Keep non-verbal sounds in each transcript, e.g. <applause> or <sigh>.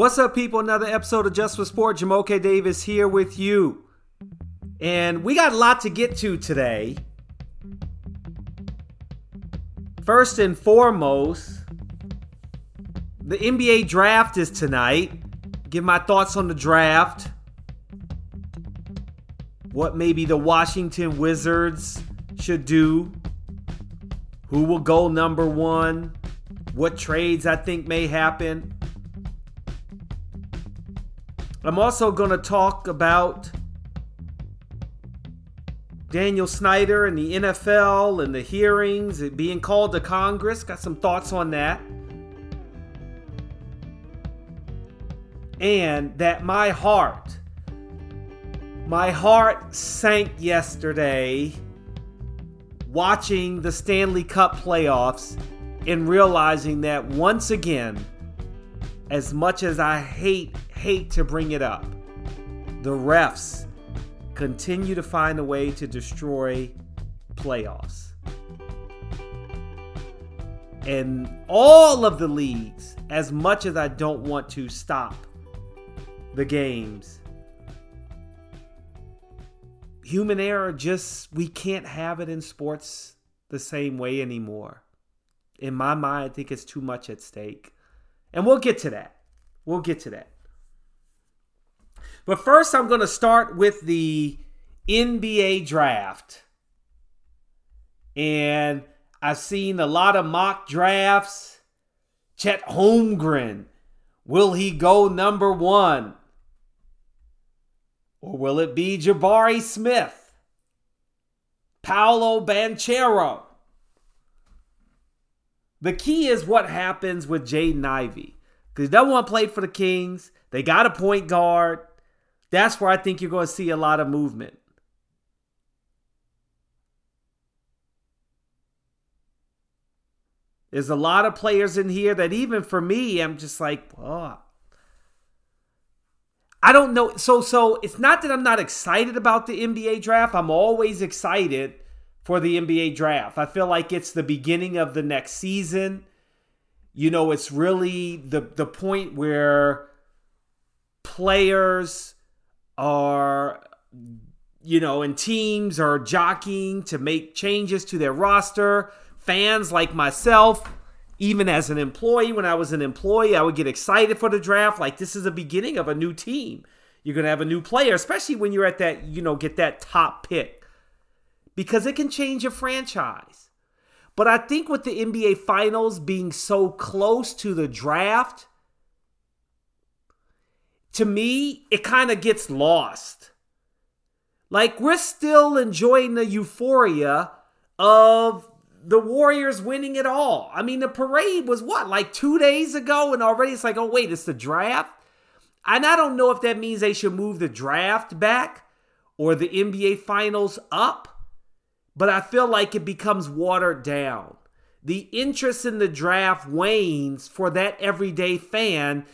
What's up, people? Another episode of Just for Sport. Jamoke Davis here with you. And we got a lot to get to today. First and foremost, the NBA draft is tonight. Give my thoughts on the draft. What maybe the Washington Wizards should do. Who will go number one? What trades I think may happen. I'm also going to talk about Daniel Snyder and the NFL and the hearings being called to Congress. Got some thoughts on that. And that my heart, my heart sank yesterday watching the Stanley Cup playoffs and realizing that once again, as much as I hate, hate to bring it up, the refs continue to find a way to destroy playoffs. And all of the leagues, as much as I don't want to stop the games, human error just, we can't have it in sports the same way anymore. In my mind, I think it's too much at stake. And we'll get to that. We'll get to that. But first, I'm going to start with the NBA draft. And I've seen a lot of mock drafts. Chet Holmgren. Will he go number one? Or will it be Jabari Smith? Paolo Banchero? The key is what happens with Jaden Ivey. Because he doesn't want to play for the Kings. They got a point guard. That's where I think you're going to see a lot of movement. There's a lot of players in here that even for me, I'm just like, oh. I don't know. So so it's not that I'm not excited about the NBA draft. I'm always excited for the NBA draft. I feel like it's the beginning of the next season. You know, it's really the the point where players are you know, and teams are jockeying to make changes to their roster. Fans like myself, even as an employee, when I was an employee, I would get excited for the draft. Like this is the beginning of a new team. You're gonna have a new player, especially when you're at that, you know, get that top pick because it can change your franchise. But I think with the NBA Finals being so close to the draft, to me, it kind of gets lost. Like, we're still enjoying the euphoria of the Warriors winning it all. I mean, the parade was what, like two days ago? And already it's like, oh, wait, it's the draft? And I don't know if that means they should move the draft back or the NBA Finals up but I feel like it becomes watered down. The interest in the draft wanes for that everyday fan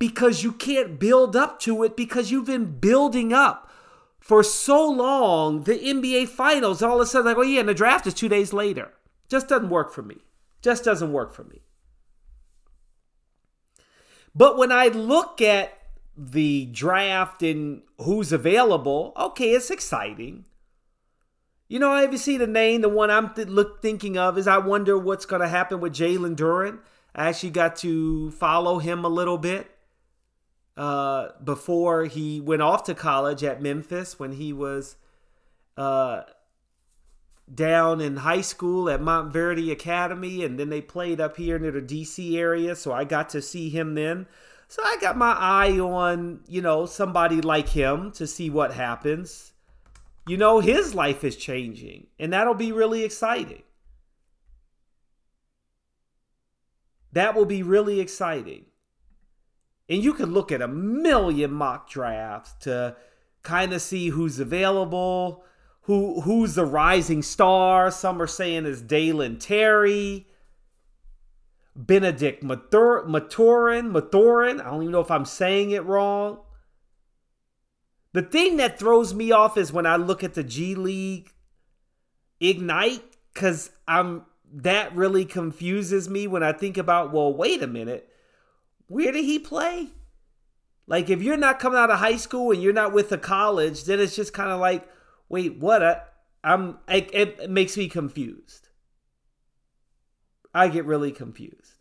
because you can't build up to it because you've been building up for so long the NBA finals. All of a sudden, like, oh yeah, and the draft is two days later. Just doesn't work for me. Just doesn't work for me. But when I look at the draft and who's available, okay, it's exciting. You know, if you see the name, the one I'm th- look, thinking of is I wonder what's going to happen with Jalen Duren. I actually got to follow him a little bit uh, before he went off to college at Memphis when he was uh, down in high school at Montverde Academy, and then they played up here near the DC area. So I got to see him then. So I got my eye on, you know, somebody like him to see what happens you know, his life is changing, and that'll be really exciting. That will be really exciting. And you can look at a million mock drafts to kind of see who's available, who who's the rising star. Some are saying is Dalen Terry, Bennedict Mathurin, Maturin. I don't even know if I'm saying it wrong. The thing that throws me off is when I look at the G League Ignite, because I'm that really confuses me when I think about, well, wait a minute, where did he play? Like if you're not coming out of high school and you're not with a college, then it's just kind of like, wait, what? I, I'm. It, it makes me confused. I get really confused.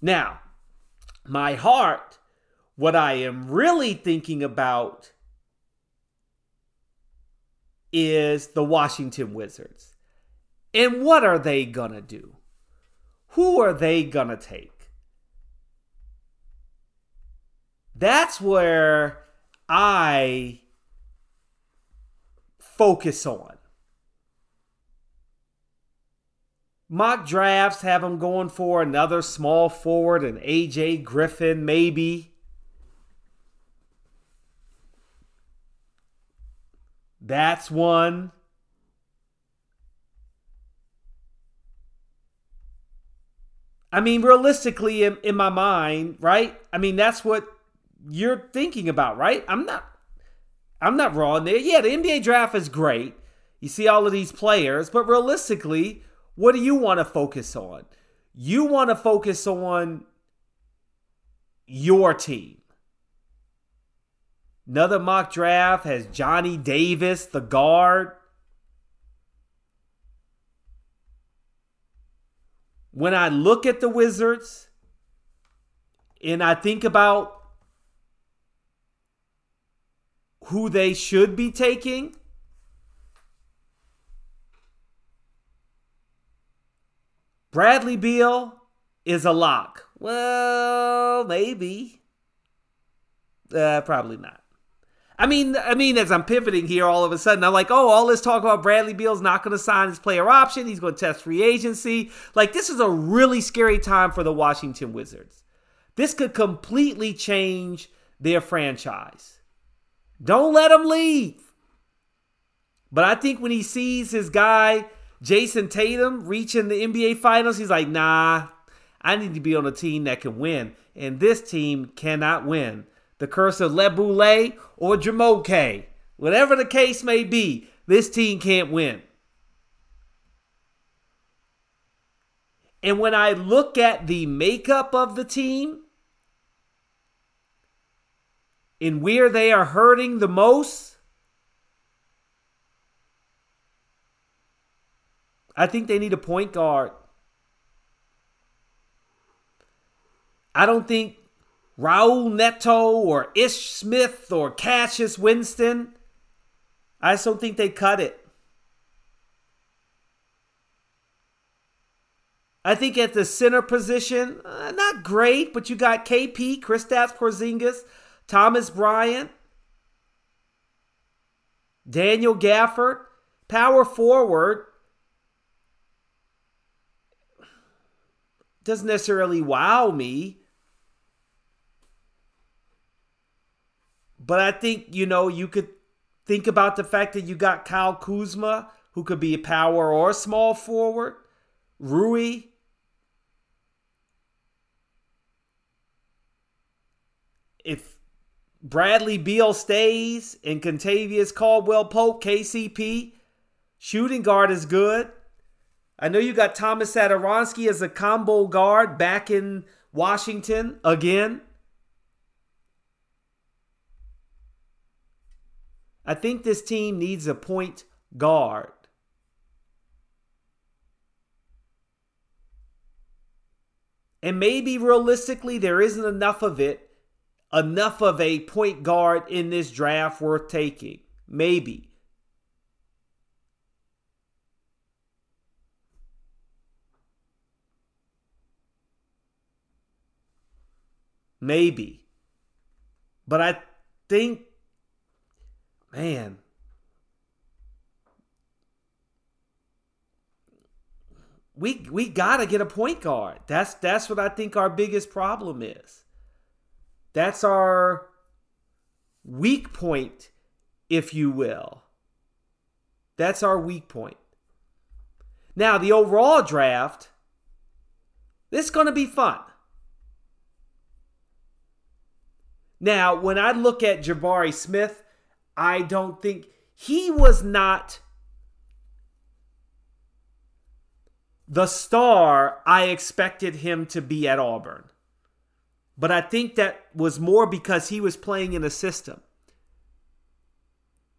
Now, my heart, what I am really thinking about is the Washington Wizards. And what are they going to do? Who are they going to take? That's where I focus on. Mock drafts have them going for another small forward, and AJ Griffin, maybe. That's one. I mean, realistically, in, in my mind, right? I mean, that's what you're thinking about, right? I'm not I'm not wrong there. Yeah, the NBA draft is great. You see all of these players, but realistically, what do you want to focus on? You want to focus on your team. Another mock draft has Johnny Davis, the guard. When I look at the Wizards and I think about who they should be taking, Bradley Beal is a lock. Well, maybe. Uh, probably not. I mean, I mean, as I'm pivoting here, all of a sudden, I'm like, oh, all this talk about Bradley Beal's not going to sign his player option. He's going to test free agency. Like, this is a really scary time for the Washington Wizards. This could completely change their franchise. Don't let him leave. But I think when he sees his guy, Jayson Tatum, reaching the NBA Finals, he's like, nah, I need to be on a team that can win. And this team cannot win. The curse of Le Boulay or Jamoke, whatever the case may be, this team can't win. And when I look at the makeup of the team, in where they are hurting the most, I think they need a point guard. I don't think Raul Neto or Ish Smith or Cassius Winston, I just don't think they cut it. I think at the center position, uh, not great, but you got KP, Kristaps Porzingis, Thomas Bryant, Daniel Gafford, power forward. Doesn't necessarily wow me. But I think, you know, you could think about the fact that you got Kyle Kuzma, who could be a power or small forward, Rui, if Bradley Beal stays and Kentavious Caldwell Pope, KCP, shooting guard is good. I know you got Thomas Satoransky as a combo guard back in Washington again. I think this team needs a point guard. And maybe realistically, there isn't enough of it enough of a point guard in this draft worth taking. Maybe. Maybe. But I think, man, we we gotta get a point guard. That's that's what I think our biggest problem is. That's our weak point, if you will. That's our weak point. Now, the overall draft, this is going to be fun. Now, when I look at Jabari Smith, I don't think he was not the star I expected him to be at Auburn. But I think that was more because he was playing in a system.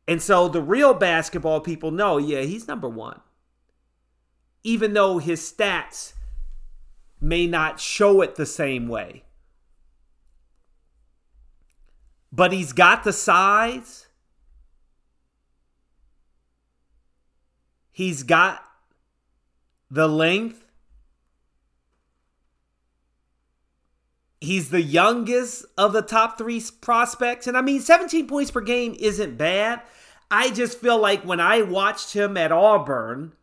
And so the real basketball people know, yeah, he's number one. Even though his stats may not show it the same way. But he's got the size. He's got the length. He's the youngest of the top three prospects. And I mean, 17 points per game isn't bad. I just feel like when I watched him at Auburn,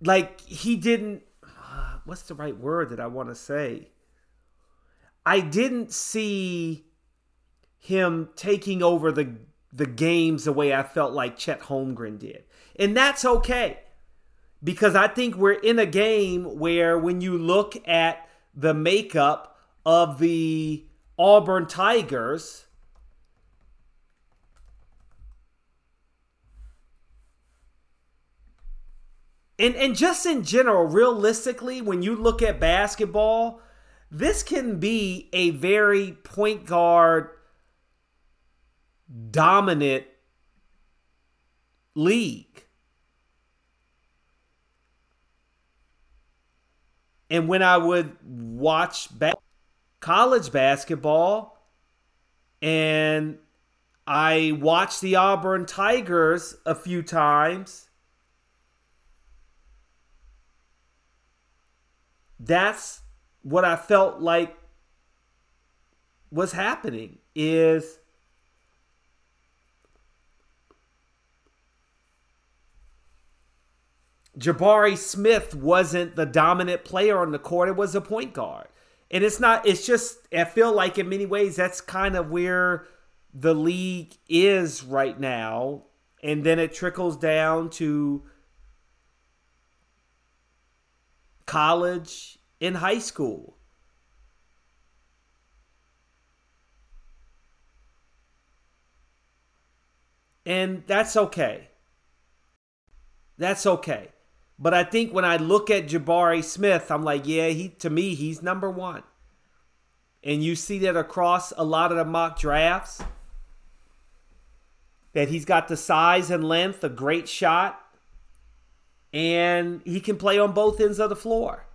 like he didn't, <sighs> what's the right word that I want to say? I didn't see him taking over the the games the way I felt like Chet Holmgren did. And that's okay. Because I think we're in a game where when you look at the makeup of the Auburn Tigers, and and just in general, realistically, when you look at basketball, this can be a very point guard dominant league. And when I would watch ba- college basketball and I watched the Auburn Tigers a few times, that's what I felt like was happening is Jabari Smith wasn't the dominant player on the court. It was a point guard. And it's not, it's just, I feel like in many ways that's kind of where the league is right now. And then it trickles down to college and high school. And that's okay. That's okay. But I think when I look at Jabari Smith, I'm like, yeah, he to me, he's number one. And you see that across a lot of the mock drafts. That he's got the size and length, a great shot, and he can play on both ends of the floor.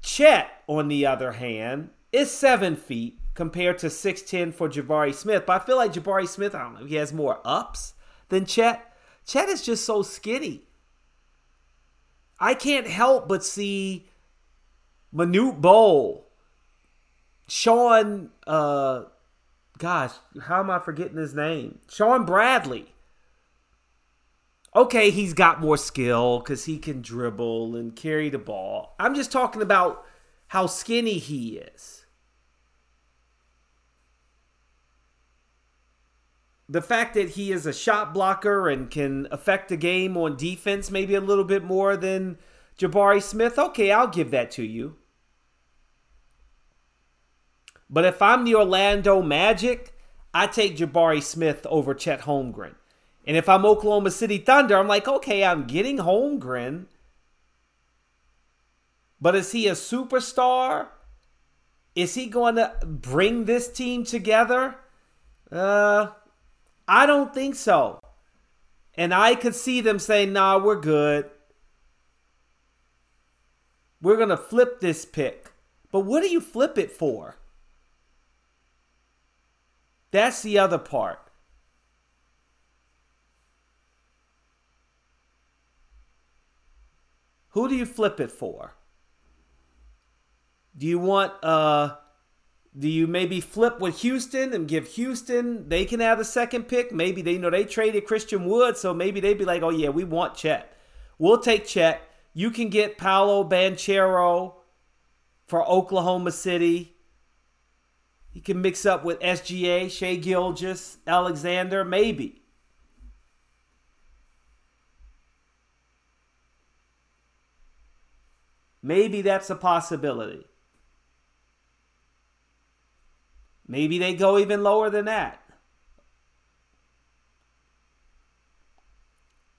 Chet, on the other hand, is seven feet compared to 6'10 for Jabari Smith. But I feel like Jabari Smith, I don't know, he has more ups than Chet. Chet is just so skinny. I can't help but see Manute Bol, Shawn, uh, gosh, how am I forgetting his name? Shawn Bradley. Okay, he's got more skill because he can dribble and carry the ball. I'm just talking about how skinny he is. The fact that he is a shot blocker and can affect the game on defense maybe a little bit more than Jabari Smith, okay, I'll give that to you. But if I'm the Orlando Magic, I take Jabari Smith over Chet Holmgren. And if I'm Oklahoma City Thunder, I'm like, okay, I'm getting Holmgren. But is he a superstar? Is he going to bring this team together? Uh, I don't think so. And I could see them saying, nah, we're good. We're going to flip this pick. But what do you flip it for? That's the other part. Who do you flip it for? Do you want uh do you maybe flip with Houston and give Houston they can have the second pick? Maybe they you know they traded Christian Wood, so maybe they'd be like, oh yeah, we want Chet. We'll take Chet. You can get Paolo Banchero for Oklahoma City. He can mix up with SGA, Shai Gilgeous, Alexander, maybe. Maybe that's a possibility. Maybe they go even lower than that.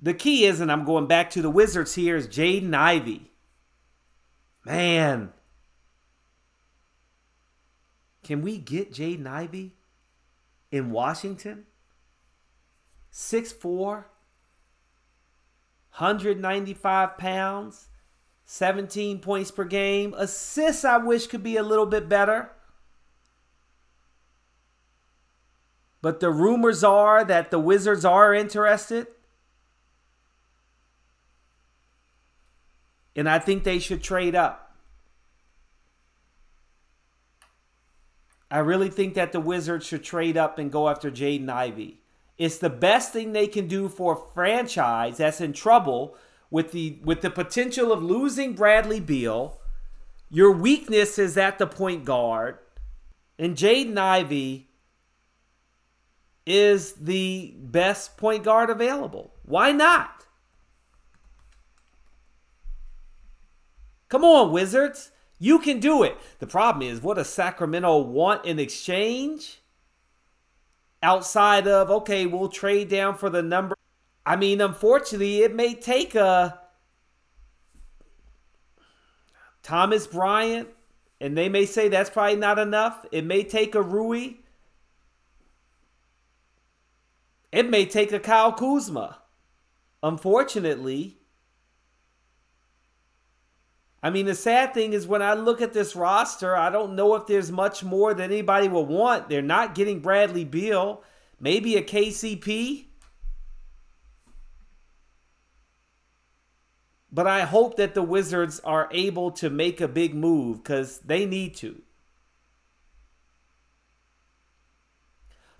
the key is, and I'm going back to the Wizards here, is Jaden Ivey. Man. Can we get Jaden Ivey in Washington? 6'4, 195 pounds, 17 points per game. Assists, I wish, could be a little bit better. But the rumors are that the Wizards are interested. And I think they should trade up. I really think that the Wizards should trade up and go after Jaden Ivey. It's the best thing they can do for a franchise that's in trouble with the with the potential of losing Bradley Beal. Your weakness is at the point guard. And Jaden Ivey is the best point guard available. Why not? Come on, Wizards. You can do it. The problem is, what does Sacramento want in exchange? Outside of, okay, we'll trade down for the number. I mean, unfortunately, it may take a Thomas Bryant, and they may say that's probably not enough. It may take a Rui. It may take a Kyle Kuzma. Unfortunately, I mean, the sad thing is when I look at this roster, I don't know if there's much more that anybody will want. They're not getting Bradley Beal, maybe a KCP. But I hope that the Wizards are able to make a big move because they need to.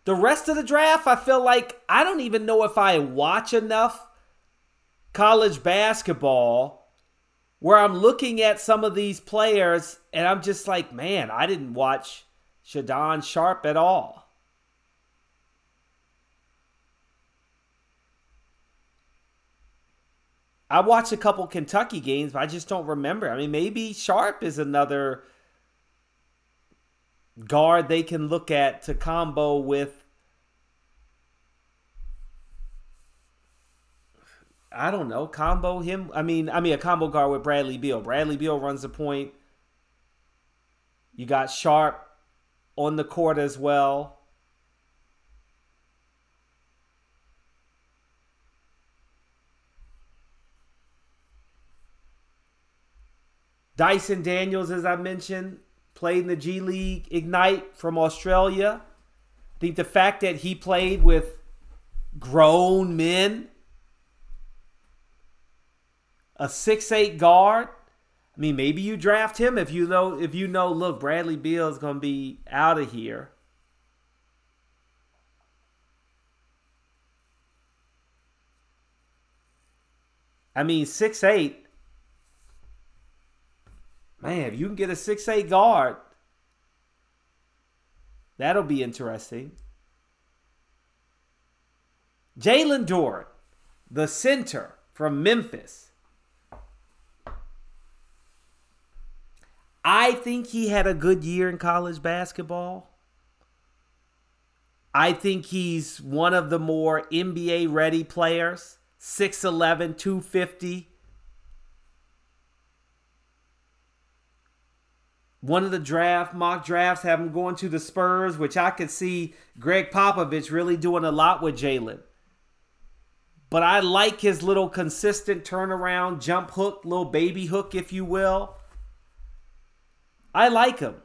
The rest of the draft, I feel like I don't even know if I watch enough college basketball where I'm looking at some of these players and I'm just like, man, I didn't watch Shaedon Sharpe at all. I watched a couple Kentucky games, but I just don't remember. I mean, maybe Sharpe is another guard they can look at to combo with I don't know, combo him. I mean, I mean a combo guard with Bradley Beal. Bradley Beal runs the point. You got Sharpe on the court as well. Dyson Daniels, as I mentioned, played in the G League Ignite from Australia. I think the fact that he played with grown men a six eight guard. I mean, maybe you draft him if you know if you know. Look, Bradley Beal is going to be out of here. I mean, six eight. Man, if you can get a six eight guard, that'll be interesting. Jalen Duren, the center from Memphis. I think he had a good year in college basketball. I think he's one of the more NBA ready players. 6'11, 250. One of the draft mock drafts have him going to the Spurs, which I could see Gregg Popovich really doing a lot with Jalen. But I like his little consistent turnaround, jump hook, little baby hook, if you will. I like him.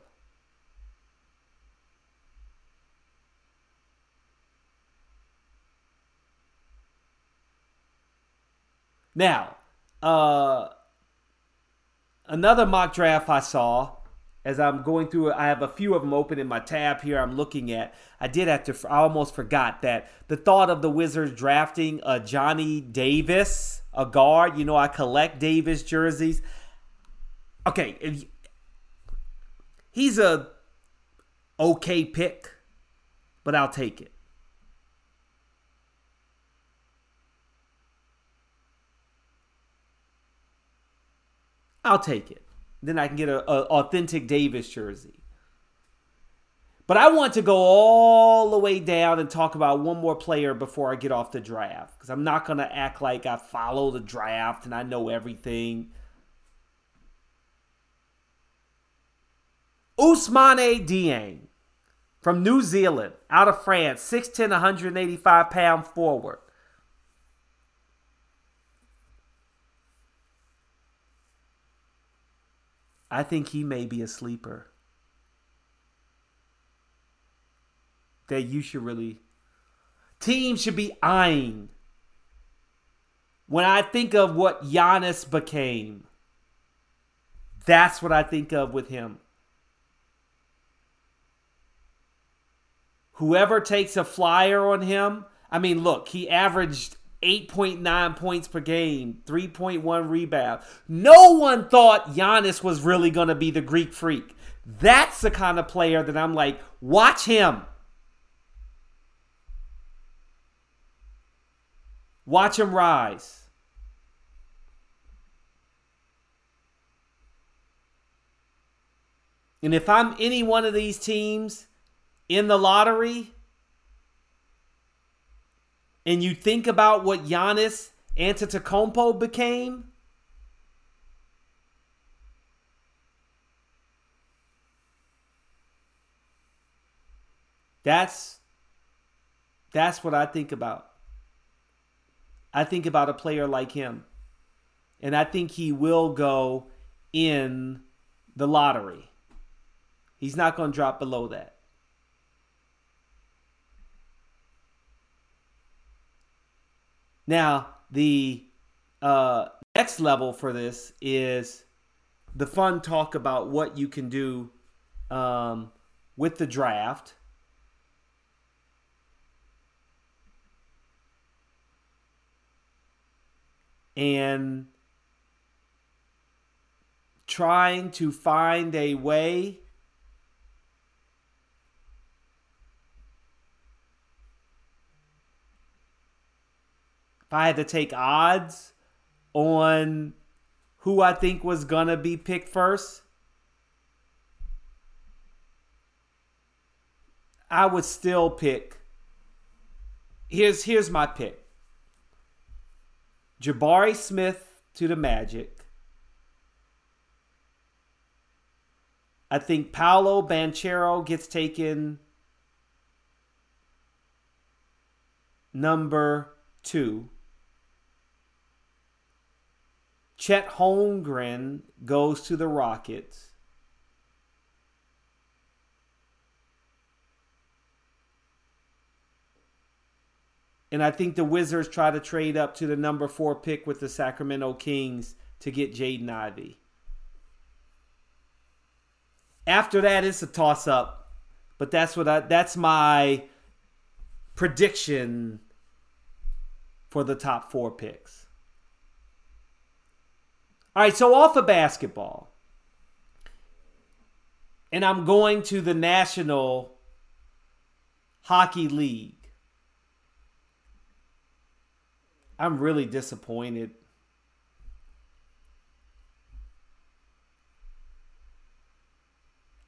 Now, uh, another mock draft I saw as I'm going through I have a few of them open in my tab here I'm looking at. I did have to, I almost forgot that the thought of the Wizards drafting a Johnny Davis, a guard. You know, I collect Davis jerseys. Okay, He's a okay pick, but I'll take it. I'll take it. Then I can get a, a authentic Davis jersey. But I want to go all the way down and talk about one more player before I get off the draft because I'm not going to act like I follow the draft and I know everything. Ousmane Dieng from New Zealand, out of France, 6'10, 185 pound forward. I think he may be a sleeper. that you should really teams should be eyeing. When I think of what Giannis became, that's what I think of with him. Whoever takes a flyer on him, I mean, look, he averaged 8.9 points per game, 3.1 rebound. No one thought Giannis was really going to be the Greek freak. That's the kind of player that I'm like, watch him. Watch him rise. And if I'm any one of these teams in the lottery, and you think about what Giannis Antetokounmpo became, that's that's what I think about. I think about a player like him. And I think he will go in the lottery. He's not going to drop below that. Now, the uh, next level for this is the fun talk about what you can do um, with the draft. And trying to find a way I had to take odds on who I think was going to be picked first, I would still pick. Here's here's my pick. Jabari Smith to the Magic. I think Paolo Banchero gets taken number two. Chet Holmgren goes to the Rockets. And I think the Wizards try to trade up to the number four pick with the Sacramento Kings to get Jaden Ivey. After that, it's a toss up. But that's what I that's my prediction for the top four picks. All right, so off of basketball. And I'm going to the National Hockey League. I'm really disappointed.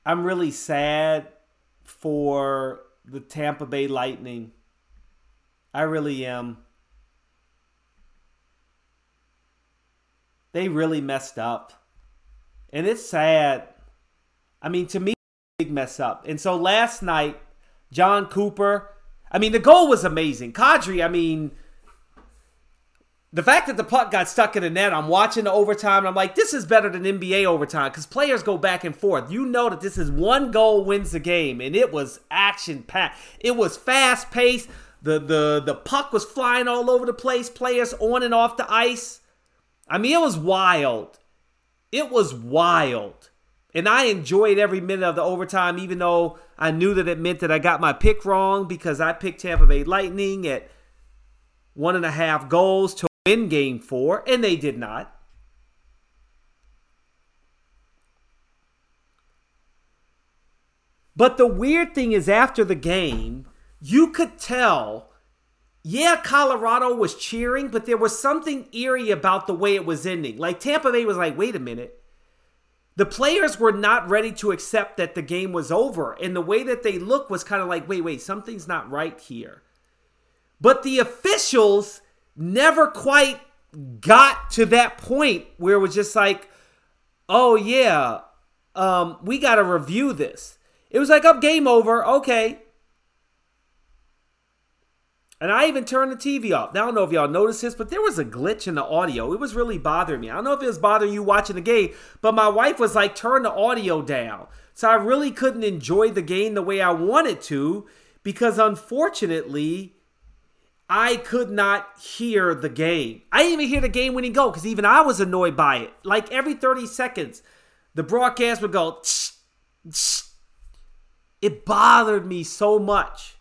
I'm really sad for the Tampa Bay Lightning. I really am. They really messed up. And it's sad. I mean, to me, big mess up. And so last night, Jon Cooper, I mean, the goal was amazing. Kadri, I mean, the fact that the puck got stuck in the net, I'm watching the overtime, and I'm like, this is better than NBA overtime because players go back and forth. You know that this is one goal wins the game, and it was action packed. It was fast paced. The the the puck was flying all over the place. Players on and off the ice. I mean, it was wild. It was wild. And I enjoyed every minute of the overtime, even though I knew that it meant that I got my pick wrong because I picked Tampa Bay Lightning at one and a half goals to win game four, and they did not. But the weird thing is, after the game, you could tell, yeah, Colorado was cheering, but there was something eerie about the way it was ending. Like Tampa Bay was like, wait a minute. the players were not ready to accept that the game was over. And the way that they looked was kind of like, wait, wait, something's not right here. But the officials never quite got to that point where it was just like, oh, yeah, um, we got to review this. It was like, up, oh, game over. Okay. And I even turned the TV off. Now, I don't know if y'all noticed this, but there was a glitch in the audio. It was really bothering me. I don't know if it was bothering you watching the game, but my wife was like, turn the audio down. So I really couldn't enjoy the game the way I wanted to because unfortunately, I could not hear the game. I didn't even hear the game winning goal because even I was annoyed by it. Like every 30 seconds, the broadcast would go, tsh, tsh. it bothered me so much.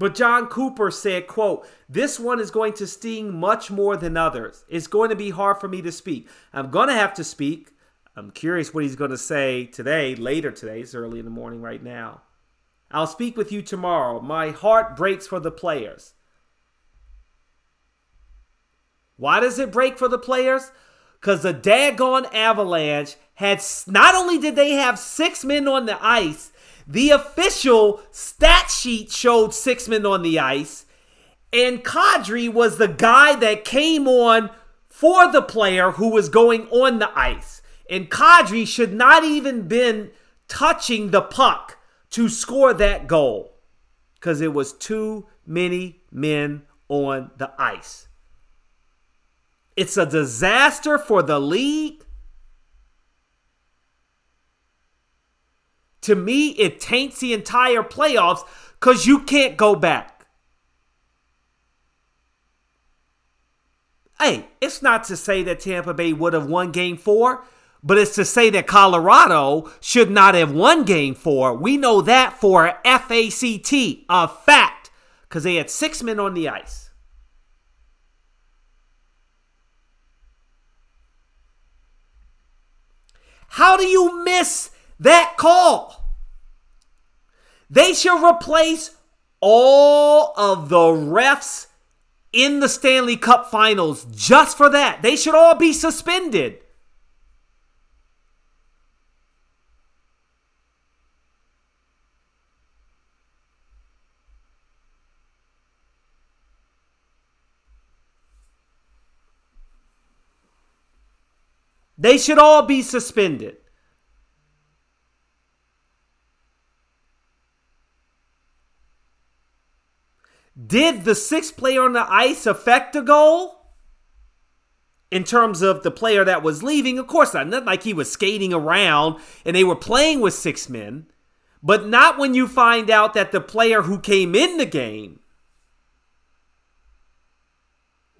But Jon Cooper said, quote, this one is going to sting much more than others. It's going to be hard for me to speak. I'm going to have to speak. I'm curious what he's going to say today, later today. It's early in the morning right now. I'll speak with you tomorrow. My heart breaks for the players. Why does it break for the players? Because the daggone Avalanche had, not only did they have six men on the ice, the official stat sheet showed six men on the ice, and Kadri was the guy that came on for the player who was going on the ice. And Kadri should not even been touching the puck to score that goal because it was too many men on the ice. It's a disaster for the league. To me, it taints the entire playoffs because you can't go back. Hey, it's not to say that Tampa Bay would have won game four, but it's to say that Colorado should not have won game four. We know that for a FACT, a fact, because they had six men on the ice. How do you miss that call. They should replace all of the refs in the Stanley Cup finals just for that. They should all be suspended. They should all be suspended. Did the sixth player on the ice affect the goal? In terms of the player that was leaving, of course not. Not like he was skating around and they were playing with six men, but not when you find out that the player who came in the game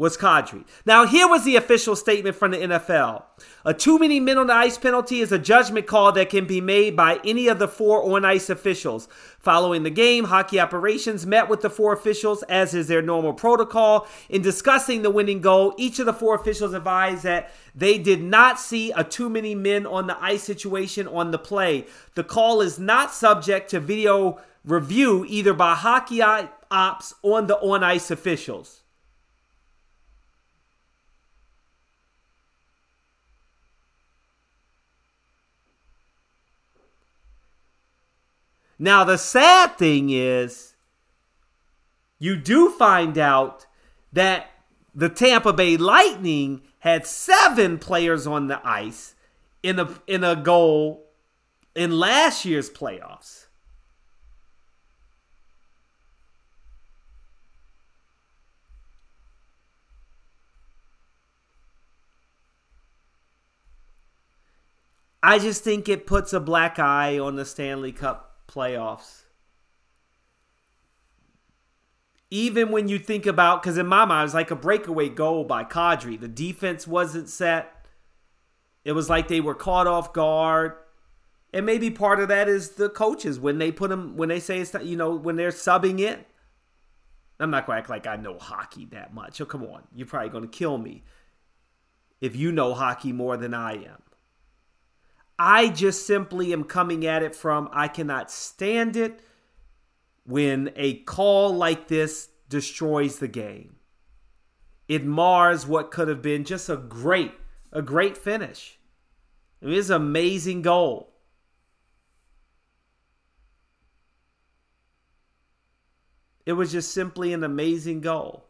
was Kadri. Now, here was the official statement from the NFL. A too many men on the ice penalty is a judgment call that can be made by any of the four on ice officials. Following the game, hockey operations met with the four officials, as is their normal protocol. In discussing the winning goal, each of the four officials advised that they did not see a too many men on the ice situation on the play. The call is not subject to video review either by hockey ops or the on ice officials. Now, the sad thing is, you do find out that the Tampa Bay Lightning had seven players on the ice in a in a goal in last year's playoffs. I just think it puts a black eye on the Stanley Cup playoffs. Even when you think about, because in my mind, it was like a breakaway goal by Kadri. The defense wasn't set. It was like they were caught off guard. And maybe part of that is the coaches when they put them, when they say it's, you know, when they're subbing it. I'm not going to act like I know hockey that much. Oh, come on. You're probably going to kill me if you know hockey more than I am. I just simply am coming at it from I cannot stand it when a call like this destroys the game. it mars what could have been just a great, a great finish. It was an amazing goal. It was just simply an amazing goal.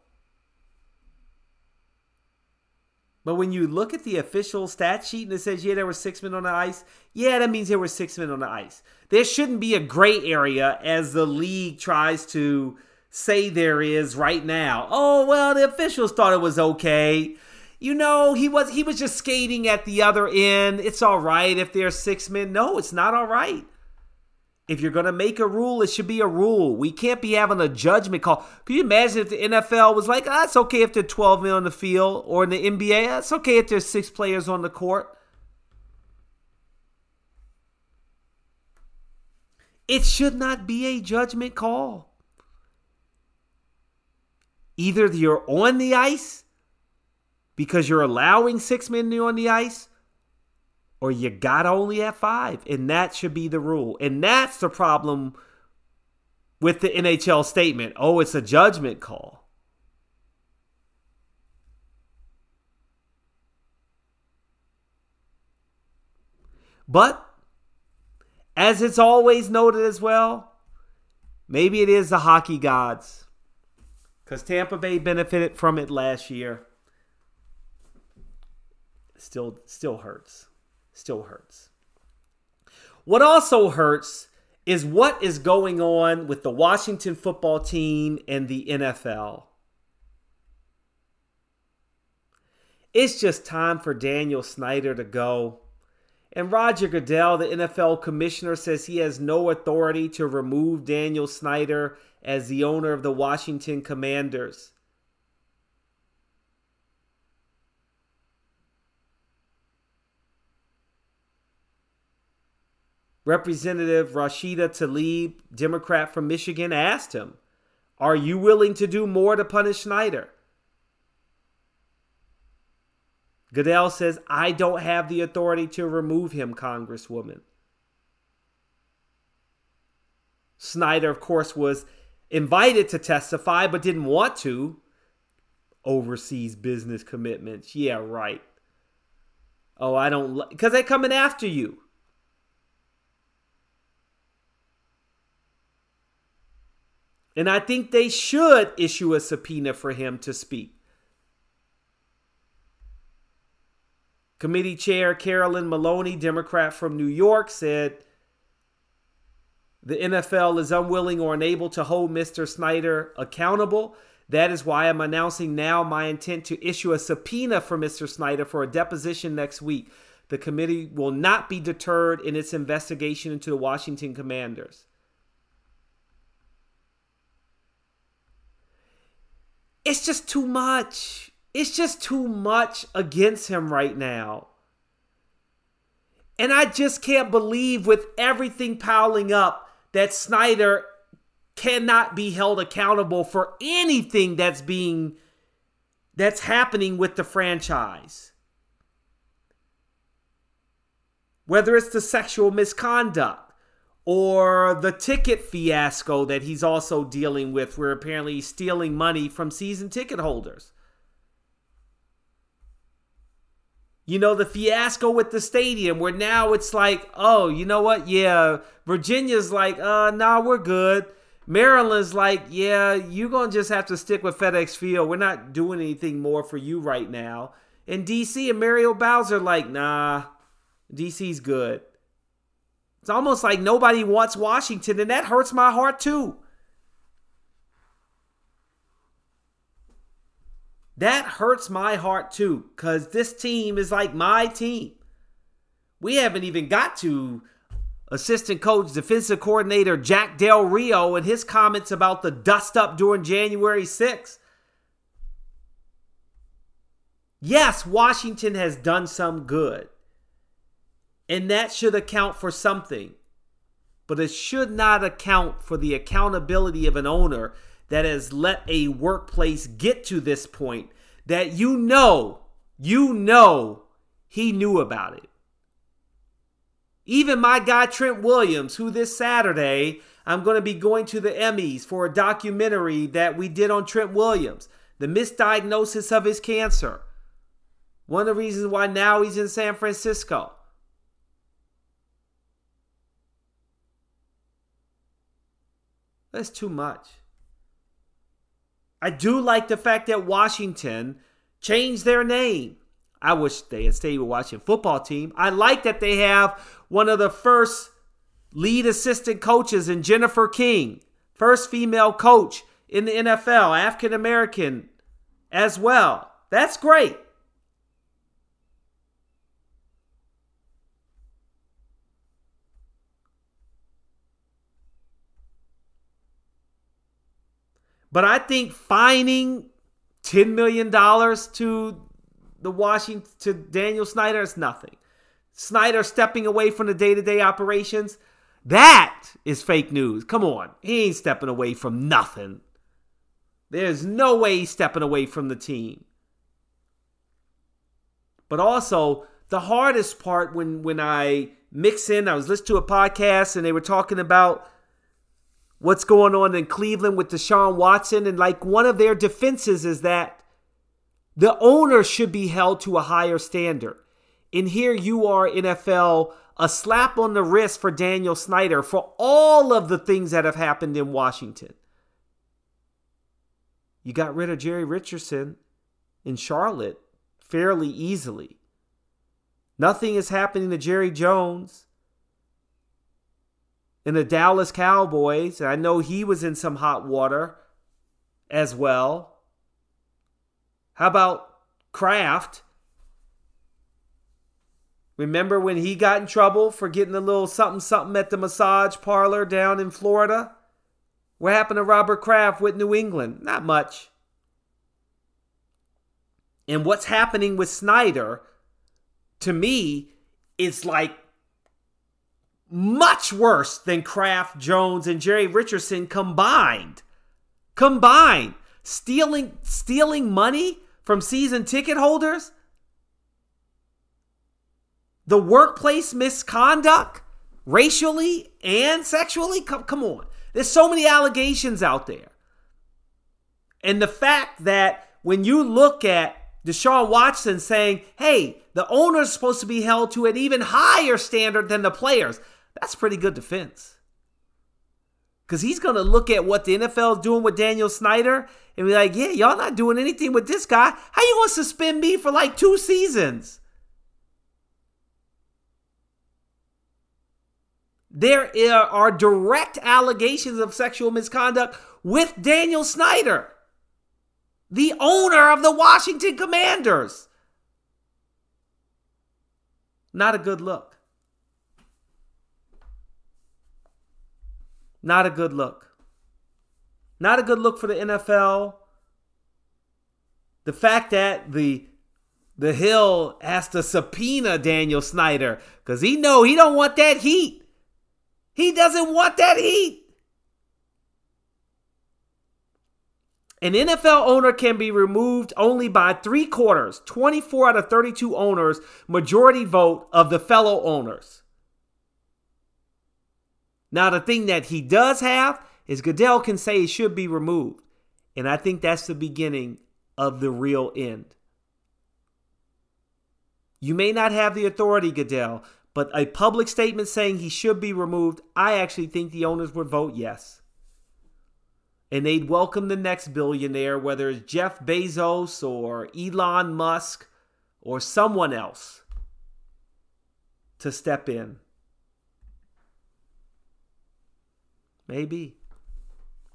But when you look at the official stat sheet and it says, yeah, there were six men on the ice, yeah, that means there were six men on the ice. There shouldn't be a gray area as the league tries to say there is right now. Oh, well, the officials thought it was okay. You know, he was he was just skating at the other end. It's all right if there's six men. No, it's not all right. If you're going to make a rule, it should be a rule. We can't be having a judgment call. Can you imagine if the NFL was like, ah, it's okay if there are 12 men on the field, or in the NBA, ah, it's okay if there's six players on the court? It should not be a judgment call. Either you're on the ice because you're allowing six men on the ice, or you got only at five. And that should be the rule. And that's the problem with the NHL statement. Oh, it's a judgment call. But as it's always noted as well, maybe it is the hockey gods. Because Tampa Bay benefited from it last year. Still still hurts still hurts. What also hurts is what is going on with the Washington football team and the NFL. It's just time for Daniel Snyder to go. And Roger Goodell, the NFL commissioner, says he has no authority to remove Daniel Snyder as the owner of the Washington Commanders. Representative Rashida Tlaib, Democrat from Michigan, asked him, Are you willing to do more to punish Snyder? Goodell says, I don't have the authority to remove him, Congresswoman. Snyder, of course, was invited to testify but didn't want to. Overseas business commitments. Yeah, right. Oh, I don't, because they're coming after you. And I think they should issue a subpoena for him to speak. Committee Chair Carolyn Maloney, Democrat from New York, said the NFL is unwilling or unable to hold Mr. Snyder accountable. That is why I'm announcing now my intent to issue a subpoena for Mr. Snyder for a deposition next week. The committee will not be deterred in its investigation into the Washington Commanders. It's just too much. It's just too much against him right now. And I just can't believe, with everything piling up, that Snyder cannot be held accountable for anything that's being that's happening with the franchise. Whether it's the sexual misconduct, or the ticket fiasco that he's also dealing with, where apparently he's stealing money from season ticket holders. You know, the fiasco with the stadium, where now it's like, oh, you know what? Yeah, Virginia's like, uh, nah, we're good. Maryland's like, yeah, you're going to just have to stick with FedEx Field. We're not doing anything more for you right now. And DC and Muriel Bowser like, nah, DC's good. It's almost like nobody wants Washington, and that hurts my heart too. That hurts my heart too, because this team is like my team. We haven't even got to assistant coach, defensive coordinator Jack Del Rio and his comments about the dust up during January 6th. Yes, Washington has done some good. And that should account for something. But it should not account for the accountability of an owner that has let a workplace get to this point that you know, you know he knew about it. Even my guy Trent Williams, who this Saturday I'm going to be going to the Emmys for a documentary that we did on Trent Williams. the misdiagnosis of his cancer. One of the reasons why now he's in San Francisco. That's too much. I do like the fact that Washington changed their name. I wish they had stayed with Washington football team. I like that they have one of the first lead assistant coaches in Jennifer King, first female coach in the NFL, African American as well. That's great. But I think fining $10 million to the Washington to Daniel Snyder is nothing. Snyder stepping away from the day-to-day operations, that is fake news. Come on. He ain't stepping away from nothing. There's no way he's stepping away from the team. But also, the hardest part when when I mix in, I was listening to a podcast and they were talking about what's going on in Cleveland with Deshaun Watson. And like one of their defenses is that the owner should be held to a higher standard. And here you are, NFL, a slap on the wrist for Daniel Snyder for all of the things that have happened in Washington. You got rid of Jerry Richardson in Charlotte fairly easily. Nothing is happening to Jerry Jones in the Dallas Cowboys. And I know he was in some hot water as well. How about Kraft? Remember when he got in trouble for getting a little something something at the massage parlor down in Florida? What happened to Robert Kraft with New England? Not much. And what's happening with Snyder, to me, is like much worse than Kraft, Jones, and Jerry Richardson combined. Combined. Stealing stealing money from season ticket holders? The workplace misconduct, racially and sexually? Come, come on. There's so many allegations out there. And the fact that when you look at Deshaun Watson saying, hey, the owner's supposed to be held to an even higher standard than the players. That's pretty good defense. Because he's going to look at what the NFL is doing with Daniel Snyder and be like, yeah, y'all not doing anything with this guy. How you going to suspend me for like two seasons? There are direct allegations of sexual misconduct with Daniel Snyder, the owner of the Washington Commanders. Not a good look. Not a good look. Not a good look for the NFL. The fact that the the Hill has to subpoena Daniel Snyder because he know he don't want that heat. He doesn't want that heat. An NFL owner can be removed only by three quarters, 24 out of 32 owners, majority vote of the fellow owners. Now, the thing that he does have is Goodell can say he should be removed. And I think that's the beginning of the real end. You may not have the authority, Goodell, but a public statement saying he should be removed, I actually think the owners would vote yes. And they'd welcome the next billionaire, whether it's Jeff Bezos or Elon Musk or someone else, to step in. Maybe.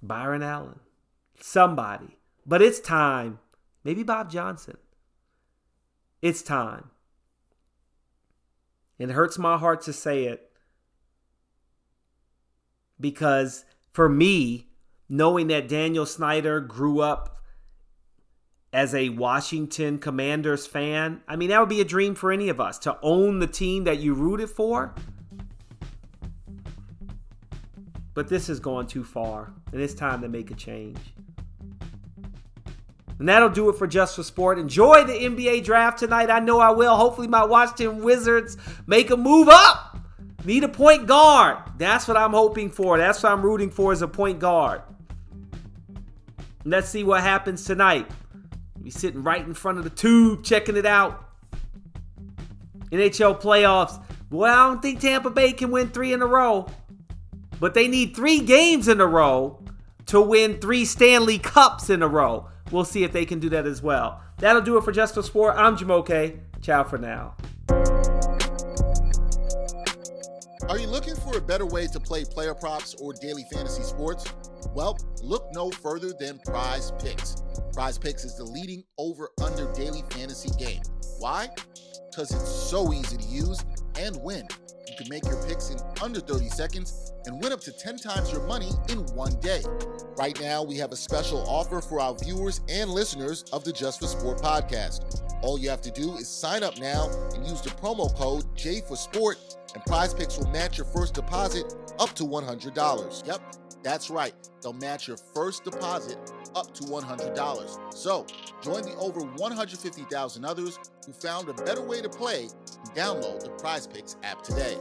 Byron Allen. Somebody. But it's time. Maybe Bob Johnson. It's time. It hurts my heart to say it because for me, knowing that Daniel Snyder grew up as a Washington Commanders fan, I mean, that would be a dream for any of us to own the team that you rooted for. But this has gone too far, and it's time to make a change. And that'll do it for Just for Sport. Enjoy the NBA draft tonight. I know I will. Hopefully, my Washington Wizards make a move up. Need a point guard. That's what I'm hoping for. That's what I'm rooting for as a point guard. Let's see what happens tonight. Be sitting right in front of the tube checking it out. NHL playoffs. Well, I don't think Tampa Bay can win three in a row. But they need three games in a row to win three Stanley Cups in a row. We'll see if they can do that as well. That'll do it for Just for Sport. I'm Jamoke. Ciao for now. Are you looking for a better way to play player props or daily fantasy sports? Well, look no further than Prize Picks. Prize Picks is the leading over under daily fantasy game. Why? Because it's so easy to use and win. You can make your picks in under 30 seconds and win up to 10 times your money in one day. Right now, we have a special offer for our viewers and listeners of the Just for Sport podcast. All you have to do is sign up now and use the promo code J for Sport, and Prize Picks will match your first deposit up to $100. Yep, that's right. They'll match your first deposit up to $100. So, join the over 150,000 others who found a better way to play and download the Prize Picks app today.